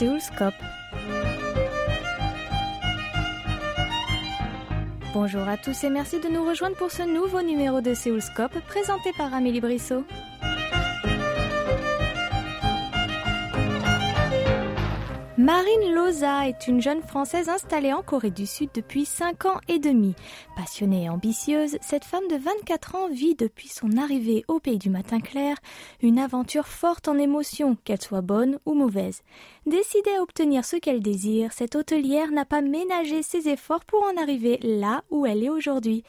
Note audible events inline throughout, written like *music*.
Séoulscope. Bonjour à tous et merci de nous rejoindre pour ce nouveau numéro de Séoulscope présenté par Amélie Brissot. Marine Loza est une jeune Française installée en Corée du Sud depuis 5 ans et demi. Passionnée et ambitieuse, cette femme de 24 ans vit depuis son arrivée au pays du matin clair une aventure forte en émotions, qu'elle soit bonne ou mauvaise. Décidée à obtenir ce qu'elle désire, cette hôtelière n'a pas ménagé ses efforts pour en arriver là où elle est aujourd'hui.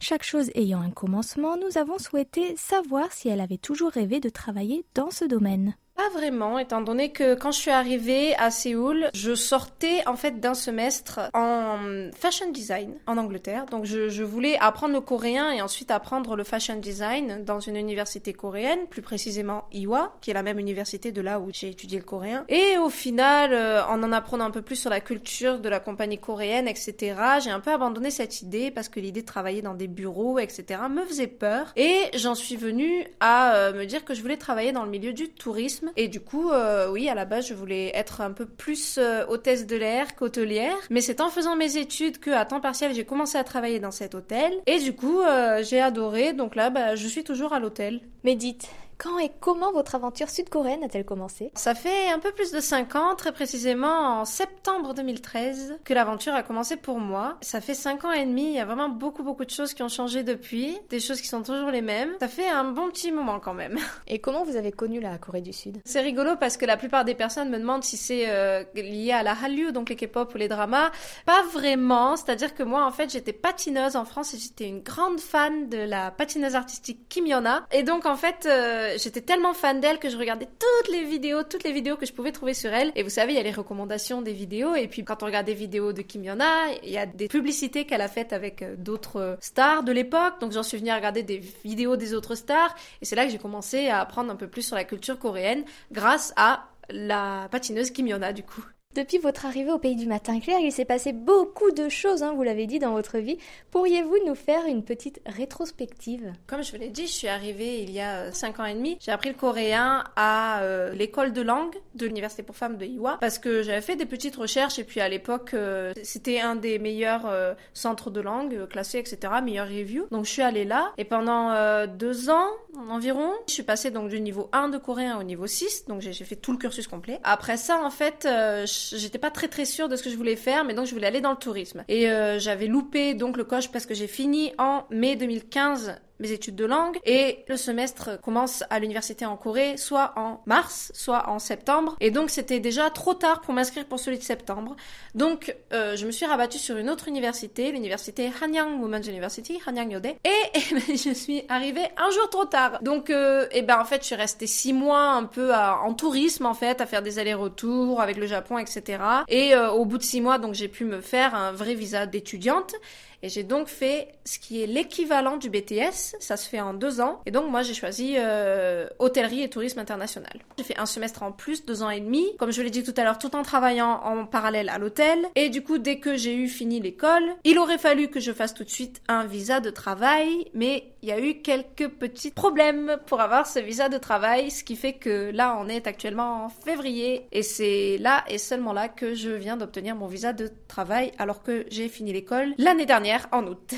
Chaque chose ayant un commencement, nous avons souhaité savoir si elle avait toujours rêvé de travailler dans ce domaine. Pas vraiment, étant donné que quand je suis arrivée à Séoul, je sortais en fait d'un semestre en fashion design en Angleterre. Donc je, je, voulais apprendre le coréen et ensuite apprendre le fashion design dans une université coréenne, plus précisément Iwa, qui est la même université de là où j'ai étudié le coréen. Et au final, euh, en en apprenant un peu plus sur la culture de la compagnie coréenne, etc., j'ai un peu abandonné cette idée parce que l'idée de travailler dans des bureaux, etc., me faisait peur. Et j'en suis venue à euh, me dire que je voulais travailler dans le milieu du tourisme et du coup, euh, oui, à la base, je voulais être un peu plus euh, hôtesse de l'air qu'hôtelière. Mais c'est en faisant mes études que, à temps partiel, j'ai commencé à travailler dans cet hôtel. Et du coup, euh, j'ai adoré. Donc là, bah, je suis toujours à l'hôtel. Mais dites, quand et comment votre aventure sud-coréenne a-t-elle commencé? Ça fait un peu plus de 5 ans, très précisément en septembre 2013, que l'aventure a commencé pour moi. Ça fait 5 ans et demi, il y a vraiment beaucoup beaucoup de choses qui ont changé depuis, des choses qui sont toujours les mêmes. Ça fait un bon petit moment quand même. *laughs* Et comment vous avez connu la Corée du Sud? C'est rigolo parce que la plupart des personnes me demandent si c'est euh, lié à la Hallyu, donc les K-pop ou les dramas. Pas vraiment, c'est-à-dire que moi en fait j'étais patineuse en France et j'étais une grande fan de la patineuse artistique Kim Yona. Et donc en fait... Euh, j'étais tellement fan d'elle que je regardais toutes les vidéos, toutes les vidéos que je pouvais trouver sur elle. Et vous savez, il y a les recommandations des vidéos. Et puis quand on regarde des vidéos de Kim Yona, il y a des publicités qu'elle a faites avec euh, d'autres euh, stars de l'époque. Donc j'en suis venue à regarder des vidéos des autres stars. Et c'est là que j'ai commencé à apprendre un peu plus sur la culture coréenne grâce à la patineuse Kim Yona du coup. Depuis votre arrivée au pays du matin clair, il s'est passé beaucoup de choses, hein, vous l'avez dit, dans votre vie. Pourriez-vous nous faire une petite rétrospective? Comme je vous l'ai dit, je suis arrivée il y a 5 euh, ans et demi. J'ai appris le coréen à euh, l'école de langue de l'université pour femmes de Iwa parce que j'avais fait des petites recherches et puis à l'époque, euh, c'était un des meilleurs centres de langue classés, etc., meilleur review. Donc je suis allée là et pendant deux ans environ, je suis passée donc du niveau 1 de coréen au niveau 6, donc j'ai fait tout le cursus complet. Après ça, en fait, je j'étais pas très très sûre de ce que je voulais faire, mais donc je voulais aller dans le tourisme. Et euh, j'avais loupé donc le coche parce que j'ai fini en mai 2015 mes études de langue et le semestre commence à l'université en Corée soit en mars, soit en septembre et donc c'était déjà trop tard pour m'inscrire pour celui de septembre. Donc euh, je me suis rabattue sur une autre université, l'université Hanyang Women's University, Hanyang Yode et, *laughs* et je suis arrivée un jour trop tard. Donc euh, et ben en fait je suis restée six mois un peu en tourisme en fait à faire des allers-retours avec le Japon etc. Et euh, au bout de six mois donc j'ai pu me faire un vrai visa d'étudiante et j'ai donc fait ce qui est l'équivalent du BTS, ça se fait en deux ans. Et donc moi j'ai choisi euh, hôtellerie et tourisme international. J'ai fait un semestre en plus, deux ans et demi, comme je l'ai dit tout à l'heure, tout en travaillant en parallèle à l'hôtel. Et du coup, dès que j'ai eu fini l'école, il aurait fallu que je fasse tout de suite un visa de travail, mais il y a eu quelques petits problèmes pour avoir ce visa de travail, ce qui fait que là on est actuellement en février et c'est là et seulement là que je viens d'obtenir mon visa de travail alors que j'ai fini l'école l'année dernière en août.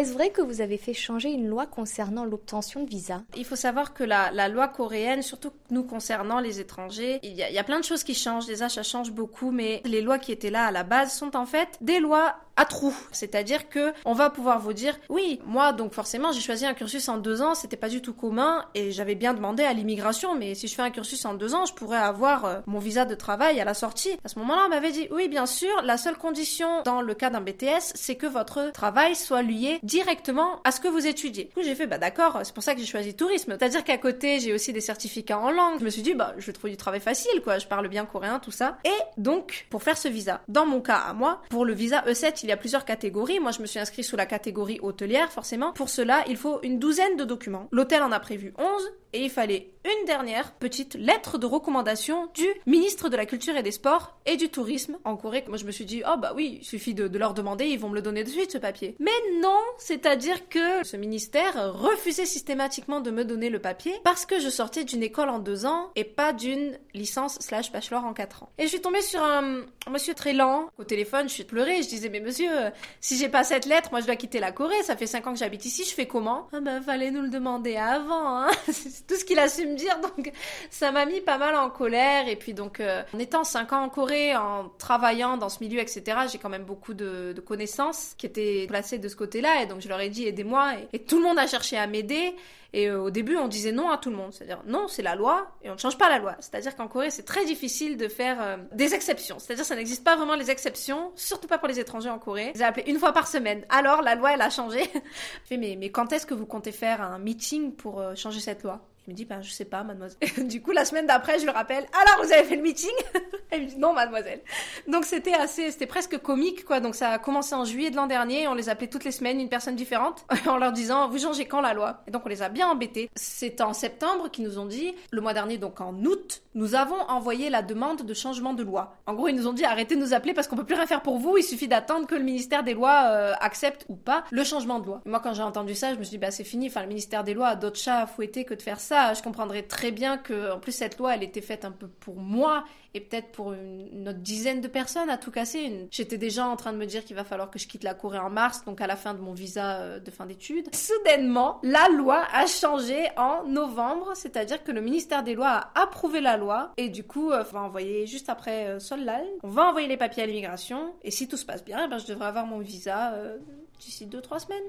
Est-ce vrai que vous avez fait changer une loi concernant l'obtention de visa? Il faut savoir que la, loi coréenne, surtout nous concernant les étrangers, il y, a, il y, a, plein de choses qui changent. Déjà, ça change beaucoup, mais les lois qui étaient là à la base sont en fait des lois à trous. C'est-à-dire que on va pouvoir vous dire, oui, moi donc forcément j'ai choisi un cursus en deux ans, c'était pas du tout commun et j'avais bien demandé à l'immigration, mais si je fais un cursus en deux ans, je pourrais avoir euh, mon visa de travail à la sortie. À ce moment-là, on m'avait dit, oui, bien sûr, la seule condition dans le cas d'un BTS, c'est que votre travail soit lié directement à ce que vous étudiez. Du coup, j'ai fait, bah d'accord, c'est pour ça que j'ai choisi tourisme. C'est-à-dire qu'à côté, j'ai aussi des certificats en langue. Je me suis dit, bah je vais trouver du travail facile, quoi. Je parle bien coréen, tout ça. Et donc, pour faire ce visa, dans mon cas à moi, pour le visa E7, il y a plusieurs catégories. Moi, je me suis inscrit sous la catégorie hôtelière, forcément. Pour cela, il faut une douzaine de documents. L'hôtel en a prévu 11 et il fallait une dernière petite lettre de recommandation du ministre de la Culture et des Sports et du Tourisme en Corée. Moi, je me suis dit, oh bah oui, il suffit de, leur demander, ils vont me le donner de suite, ce papier. Mais non, c'est-à-dire que ce ministère refusait systématiquement de me donner le papier parce que je sortais d'une école en deux ans et pas d'une licence slash bachelor en quatre ans. Et je suis tombée sur un, monsieur très lent. Au téléphone, je suis pleurée, je disais, mais monsieur, si j'ai pas cette lettre, moi je dois quitter la Corée, ça fait cinq ans que j'habite ici, je fais comment? Ah bah fallait nous le demander avant, hein. *laughs* *laughs* Tout ce qu'il a su me dire, donc ça m'a mis pas mal en colère. Et puis donc, euh, en étant 5 ans en Corée, en travaillant dans ce milieu, etc., j'ai quand même beaucoup de, connaissances qui étaient placées de ce côté-là. Et donc je leur ai dit aidez-moi. Et, tout le monde a cherché à m'aider. Et euh, au début, on disait non à tout le monde. C'est-à-dire non, c'est la loi et on ne change pas la loi. C'est-à-dire qu'en Corée, c'est très difficile de faire euh, des exceptions. C'est-à-dire ça n'existe pas vraiment les exceptions, surtout pas pour les étrangers en Corée. Ils appelé une fois par semaine. Alors la loi, elle a changé. *laughs* je mais, mais quand est-ce que vous comptez faire un meeting pour changer cette loi? Me dit, ben, je sais pas, mademoiselle. *laughs* du coup, la semaine d'après, je le rappelle, alors vous avez fait le meeting? *laughs* Elle me dit, non, mademoiselle. Donc c'était assez, c'était presque comique, quoi. Donc ça a commencé en juillet de l'an dernier, on les appelait toutes les semaines, une personne différente, *laughs* en leur disant, vous changez quand la loi? Et donc on les a bien embêtés. C'est en septembre qu'ils nous ont dit, le mois dernier, donc en août, nous avons envoyé la demande de changement de loi. En gros, ils nous ont dit, arrêtez de nous appeler parce qu'on peut plus rien faire pour vous, il suffit d'attendre que le ministère des lois euh, accepte ou pas le changement de loi. moi, quand j'ai entendu ça, je me suis dit, bah c'est fini, enfin le ministère des lois a d'autres chats à fouetter que de faire ça. Je comprendrais très bien que, en plus, cette loi, elle était faite un peu pour moi et peut-être pour une, autre dizaine de personnes à tout casser. J'étais déjà en train de me dire qu'il va falloir que je quitte la Corée en mars, donc à la fin de mon visa euh, de fin d'études. Soudainement, la loi a changé en novembre, c'est-à-dire que le ministère des lois a approuvé la loi et du coup, euh, on va envoyer juste après euh, Solal, on va envoyer les papiers à l'immigration et si tout se passe bien, eh ben, je devrais avoir mon visa d'ici 2-3 semaines.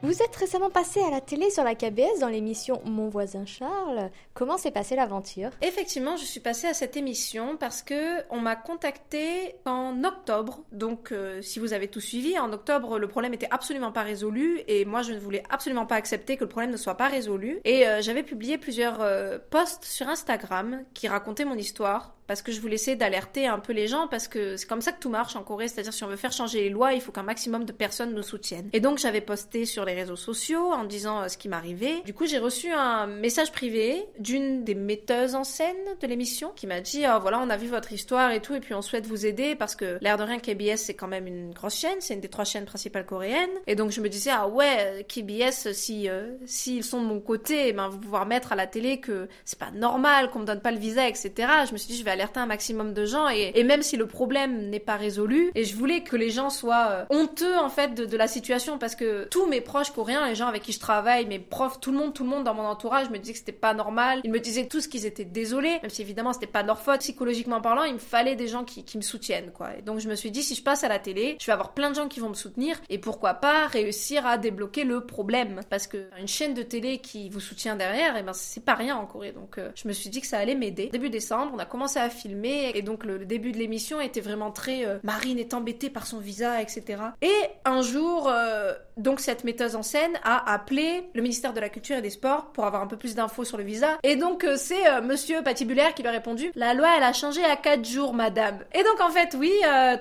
Vous êtes récemment passé à la télé sur la KBS dans l'émission Mon voisin Charles. Comment s'est passée l'aventure? Effectivement, je suis passée à cette émission parce que on m'a contacté en octobre. Donc, euh, si vous avez tout suivi, en octobre, le problème était absolument pas résolu et moi, je ne voulais absolument pas accepter que le problème ne soit pas résolu. Et euh, j'avais publié plusieurs euh, posts sur Instagram qui racontaient mon histoire parce que je voulais essayer d'alerter un peu les gens parce que c'est comme ça que tout marche en Corée, c'est-à-dire si on veut faire changer les lois, il faut qu'un maximum de personnes nous soutiennent. Et donc j'avais posté sur les réseaux sociaux en disant euh, ce qui m'arrivait. Du coup, j'ai reçu un message privé d'une des metteuses en scène de l'émission qui m'a dit oh, voilà, on a vu votre histoire et tout et puis on souhaite vous aider parce que l'air de rien KBS c'est quand même une grosse chaîne, c'est une des trois chaînes principales coréennes. Et donc je me disais ah ouais, KBS si euh, s'ils sont de mon côté, ben vous pouvoir mettre à la télé que c'est pas normal qu'on me donne pas le visa etc. Je me suis dit je vais alerter un maximum de gens et, même si le problème n'est pas résolu et je voulais que les gens soient euh, honteux en fait de, la situation parce que tous mes proches coréens, les gens avec qui je travaille, mes profs, tout le monde, tout le monde dans mon entourage me disait que c'était pas normal. Ils me disaient tous qu'ils étaient désolés, même si évidemment c'était pas leur faute psychologiquement parlant. Il me fallait des gens qui, me soutiennent quoi. Et donc je me suis dit si je passe à la télé, je vais avoir plein de gens qui vont me soutenir et pourquoi pas réussir à débloquer le problème parce que une chaîne de télé qui vous soutient derrière, et eh ben c'est pas rien en Corée. Donc euh, je me suis dit que ça allait m'aider. Début décembre, on a commencé à filmer et donc le, début de l'émission était vraiment très euh, Marine est embêtée par son visa, etc. Et un jour, euh, donc cette metteuse en scène a appelé le ministère de la Culture et des Sports pour avoir un peu plus d'infos sur le visa. Et donc euh, c'est Monsieur Patibulaire qui lui a répondu la loi elle a changé à 4 jours, madame. Et donc en fait oui,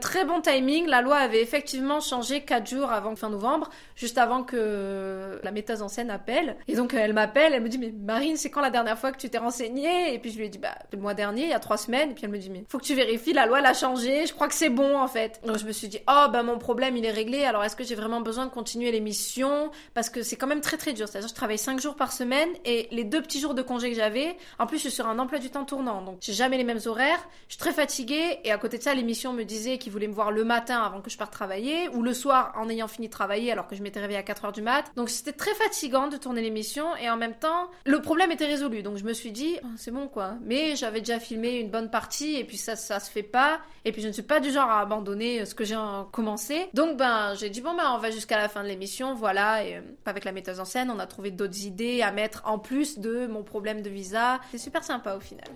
très bon timing. La loi avait effectivement changé 4 jours avant fin novembre, juste avant que la metteuse en scène appelle. Et donc elle m'appelle, elle me dit mais Marine c'est quand la dernière fois que tu t'es renseignée? Et puis je lui ai dit bah le mois dernier, il y a 3 semaines. Et puis elle me dit mais faut que tu vérifies, la loi elle a changé, je crois que c'est bon en fait. Donc je me suis dit oh bah mon problème il est réglé, alors est-ce que j'ai vraiment besoin de continuer l'émission? Parce que c'est quand même très très dur, c'est-à-dire je travaille 5 jours par semaine et les deux petits jours de congé que j'avais, en plus je suis sur un emploi du temps tournant, donc j'ai jamais les mêmes horaires, je suis très fatiguée. Et à côté de ça l'émission me disait qu'il voulait me voir le matin avant que je parte travailler ou le soir en ayant fini de travailler alors que je m'étais réveillée à 4h du mat. Donc c'était très fatigant de tourner l'émission et en même temps le problème était résolu, donc je me suis dit oh, c'est bon quoi. Mais j'avais déjà filmé une bonne partie et puis ça, ça se fait pas. Et puis je ne suis pas du genre à abandonner euh, ce que j'ai commencé. Donc ben j'ai dit bon ben on va jusqu'à la fin de l'émission, voilà. Et euh, avec la metteuse en scène, on a trouvé d'autres idées à mettre en plus de mon problème de visa. C'est super sympa au final.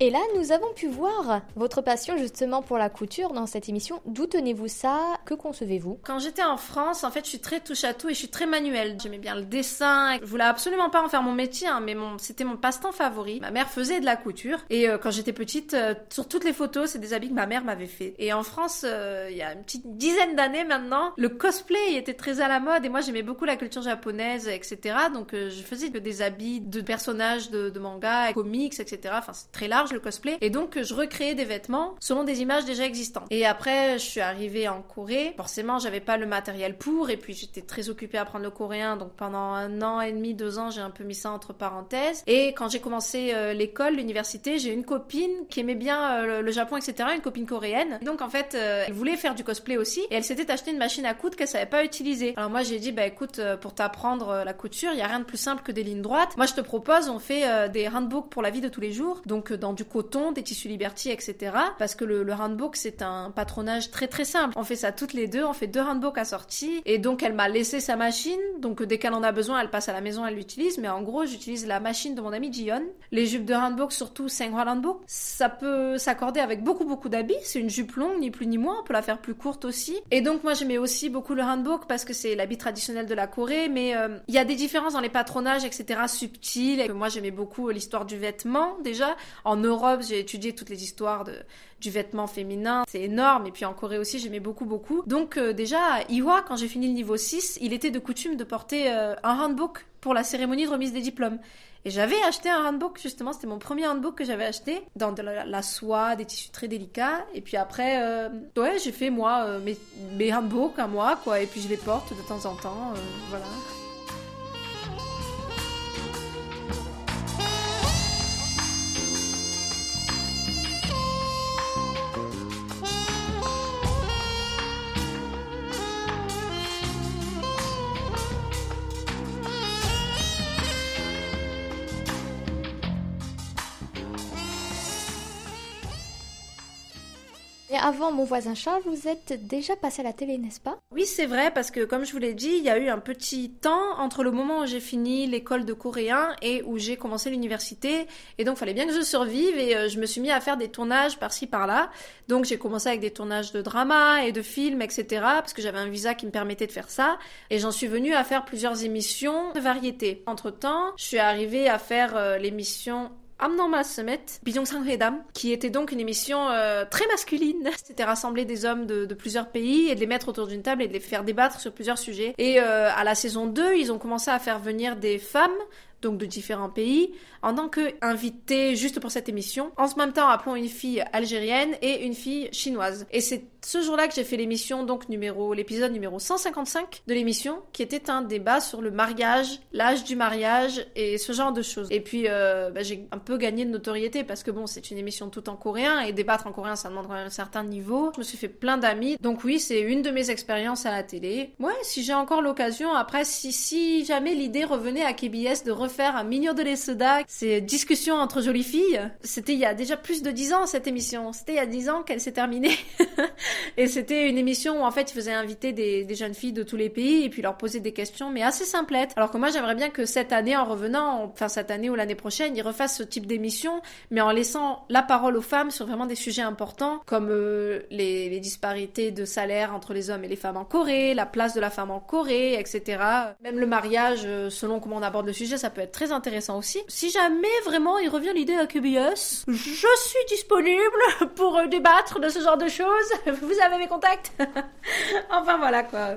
Et là, nous avons pu voir votre passion justement pour la couture dans cette émission. D'où tenez-vous ça Que concevez-vous Quand j'étais en France, en fait, je suis très touche à tout et je suis très manuelle. J'aimais bien le dessin. Je voulais absolument pas en faire mon métier, hein, mais mon, c'était mon passe-temps favori. Ma mère faisait de la couture et euh, quand j'étais petite, euh, sur toutes les photos, c'est des habits que ma mère m'avait fait. Et en France, euh, il y a une petite dizaine d'années maintenant, le cosplay était très à la mode et moi j'aimais beaucoup la culture japonaise, etc. Donc je faisais des habits de personnages de, de manga, comics, etc. Enfin, c'est très large le cosplay. Et donc, je recréais des vêtements selon des images déjà existantes. Et après, je suis arrivée en Corée. Forcément, j'avais pas le matériel pour. Et puis, j'étais très occupée à apprendre le coréen. Donc, pendant un an et demi, deux ans, j'ai un peu mis ça entre parenthèses. Et quand j'ai commencé euh, l'école, l'université, j'ai une copine qui aimait bien euh, le Japon, etc. Une copine coréenne. donc, en fait, euh, elle voulait faire du cosplay aussi. Et elle s'était acheté une machine à coudre qu'elle savait pas utiliser. Alors, moi, j'ai dit, bah écoute, pour t'apprendre la couture, il y a rien de plus simple que des lignes droites. Moi, je te propose, on fait des handbooks pour la vie de tous les jours. Donc, dans du coton, des tissus Liberty, etc. Parce que le, handbook, c'est un patronage très très simple. On fait ça les deux, on fait deux handbooks à sortie. Et donc, elle m'a laissé sa machine. Donc, dès qu'elle en a besoin, elle passe à la maison, elle l'utilise. Mais en gros, j'utilise la machine de mon ami Jion. Les jupes de handbook, surtout Senghua handbook, ça peut s'accorder avec beaucoup beaucoup d'habits. C'est une jupe longue, ni plus ni moins. On peut la faire plus courte aussi. Et donc, moi, j'aimais aussi beaucoup le handbook parce que c'est l'habit traditionnel de la Corée. Mais euh, il y a des différences dans les patronages, etc. subtiles. Et moi, j'aimais beaucoup l'histoire du vêtement déjà. En Europe, j'ai étudié toutes les histoires du vêtement féminin. C'est énorme. Et puis en Corée aussi, j'aimais beaucoup, beaucoup. Donc euh, déjà, Iwa, quand j'ai fini le niveau 6, il était de coutume de porter euh, un handbook pour la cérémonie de remise des diplômes. Et j'avais acheté un handbook, justement, c'était mon premier handbook que j'avais acheté, dans de la, soie, des tissus très délicats. Et puis après, euh, ouais, j'ai fait moi mes handbooks à moi, quoi. Et puis je les porte de temps en temps, voilà. Avant Mon voisin Charles, vous êtes déjà passé à la télé, n'est-ce pas? Oui, c'est vrai, parce que comme je vous l'ai dit, il y a eu un petit temps entre le moment où j'ai fini l'école de coréen et où j'ai commencé l'université. Et donc, il fallait bien que je survive et euh, je me suis mis à faire des tournages par-ci, par-là. Donc, j'ai commencé avec des tournages de drama et de films, etc. Parce que j'avais un visa qui me permettait de faire ça. Et j'en suis venue à faire plusieurs émissions de variété. Entre-temps, je suis arrivée à faire euh, l'émission Abnormal Summit, Dam, qui était donc une émission euh, très masculine. *laughs* C'était rassembler des hommes de, plusieurs pays et de les mettre autour d'une table et de les faire débattre sur plusieurs sujets. Et euh, à la saison 2, ils ont commencé à faire venir des femmes donc de différents pays, en tant qu'invité juste pour cette émission. En ce même temps, appelons une fille algérienne et une fille chinoise. Et c'est ce jour-là que j'ai fait l'émission, donc numéro, l'épisode numéro 155 de l'émission, qui était un débat sur le mariage, l'âge du mariage et ce genre de choses. Et puis, euh, bah, j'ai un peu gagné de notoriété parce que bon, c'est une émission tout en coréen et débattre en coréen, ça demande quand même un certain niveau. Je me suis fait plein d'amis. Donc oui, c'est une de mes expériences à la télé. Ouais, si j'ai encore l'occasion, après, si, si jamais l'idée revenait à KBS de faire un Mignon de l'Essoda, c'est discussion entre jolies filles. C'était il y a déjà plus de dix ans cette émission. C'était il y a dix ans qu'elle s'est terminée. *laughs* et c'était une émission où en fait ils faisaient inviter des, jeunes filles de tous les pays et puis leur poser des questions, mais assez simplettes. Alors que moi j'aimerais bien que cette année, en revenant, enfin cette année ou l'année prochaine, ils refassent ce type d'émission, mais en laissant la parole aux femmes sur vraiment des sujets importants comme euh, les, les disparités de salaire entre les hommes et les femmes en Corée, la place de la femme en Corée, etc. Même le mariage, euh, selon comment on aborde le sujet, ça peut être très intéressant aussi. Si jamais vraiment il revient l'idée à QBS, je suis disponible *laughs* pour euh, débattre de ce genre de choses. *laughs* Vous avez mes contacts? *laughs* enfin voilà quoi.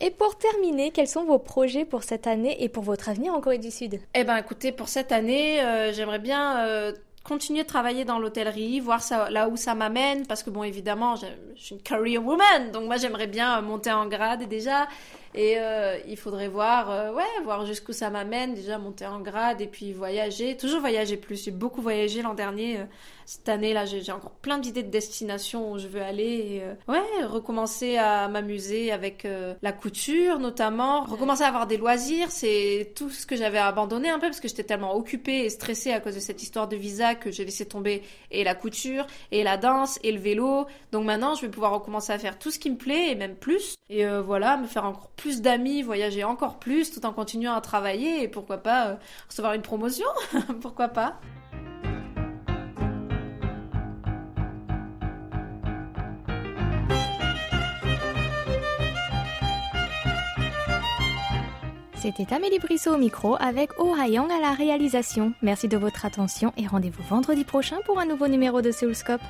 et pour terminer, quels sont vos projets pour cette année et pour votre avenir en Corée du Sud? Eh ben écoutez, pour cette année, euh, j'aimerais bien euh, continuer de travailler dans l'hôtellerie, voir ça, là où ça m'amène, parce que bon, évidemment, je, je suis une career woman, donc moi j'aimerais bien monter en grade déjà et euh, il faudrait voir, euh, ouais, voir jusqu'où ça m'amène, déjà monter en grade et puis voyager. Toujours voyager plus. J'ai beaucoup voyagé l'an dernier. Euh, cette année, là, j'ai encore plein d'idées de destinations où je veux aller. Ouais, recommencer à m'amuser avec la couture, notamment. Recommencer à avoir des loisirs. C'est tout ce que j'avais abandonné un peu parce que j'étais tellement occupée et stressée à cause de cette histoire de visa que j'ai laissé tomber et la couture, et la danse, et le vélo. Donc maintenant, je vais pouvoir recommencer à faire tout ce qui me plaît et même plus. Et voilà, me faire encore plus d'amis, voyager encore plus tout en continuant à travailler et pourquoi pas euh, recevoir une promotion *laughs* Pourquoi pas C'était Amélie Brissot au micro avec Oh à la réalisation. Merci de votre attention et rendez-vous vendredi prochain pour un nouveau numéro de Séoulscope.